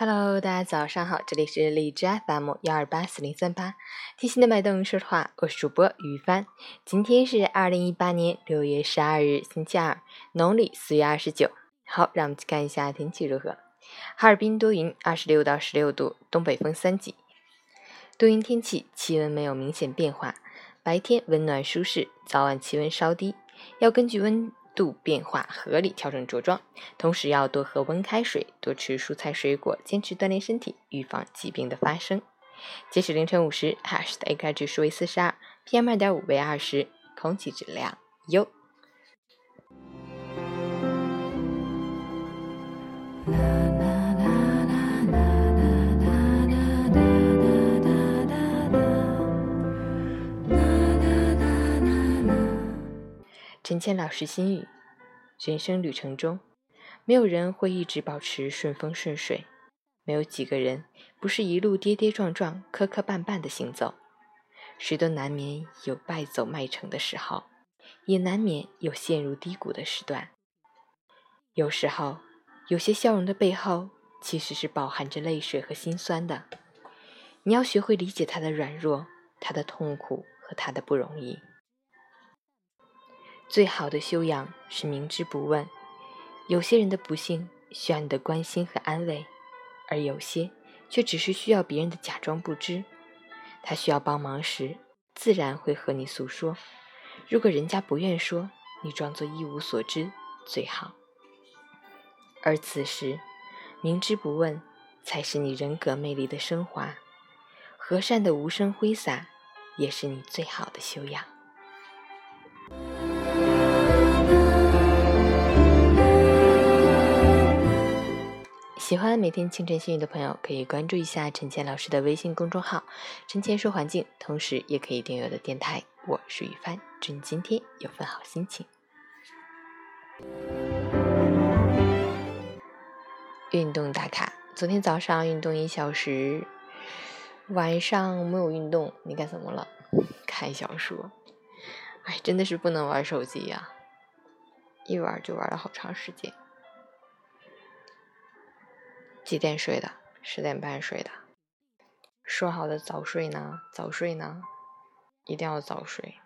Hello，大家早上好，这里是荔枝 FM 幺二八四零三八，贴心的脉动说的话，我是主播于帆。今天是二零一八年六月十二日，星期二，农历四月二十九。好，让我们去看一下天气如何。哈尔滨多云，二十六到十六度，东北风三级。多云天气，气温没有明显变化，白天温暖舒适，早晚气温稍低，要根据温。度变化合理调整着装，同时要多喝温开水，多吃蔬菜水果，坚持锻炼身体，预防疾病的发生。截止凌晨五时，Hash 的 AQI 指数为四十二，PM 二点五为二十，空气质量优。陈谦老师心语：人生旅程中，没有人会一直保持顺风顺水，没有几个人不是一路跌跌撞撞、磕磕绊绊的行走。谁都难免有败走麦城的时候，也难免有陷入低谷的时段。有时候，有些笑容的背后，其实是饱含着泪水和心酸的。你要学会理解他的软弱、他的痛苦和他的不容易。最好的修养是明知不问。有些人的不幸需要你的关心和安慰，而有些却只是需要别人的假装不知。他需要帮忙时，自然会和你诉说。如果人家不愿说，你装作一无所知最好。而此时，明知不问，才是你人格魅力的升华。和善的无声挥洒，也是你最好的修养。喜欢每天清晨新语的朋友，可以关注一下陈倩老师的微信公众号“陈倩说环境”，同时也可以订阅我的电台。我是雨帆，祝你今天有份好心情。运动打卡：昨天早上运动一小时，晚上没有运动。你干什么了？看小说。哎，真的是不能玩手机呀，一玩就玩了好长时间。几点睡的？十点半睡的。说好的早睡呢？早睡呢？一定要早睡。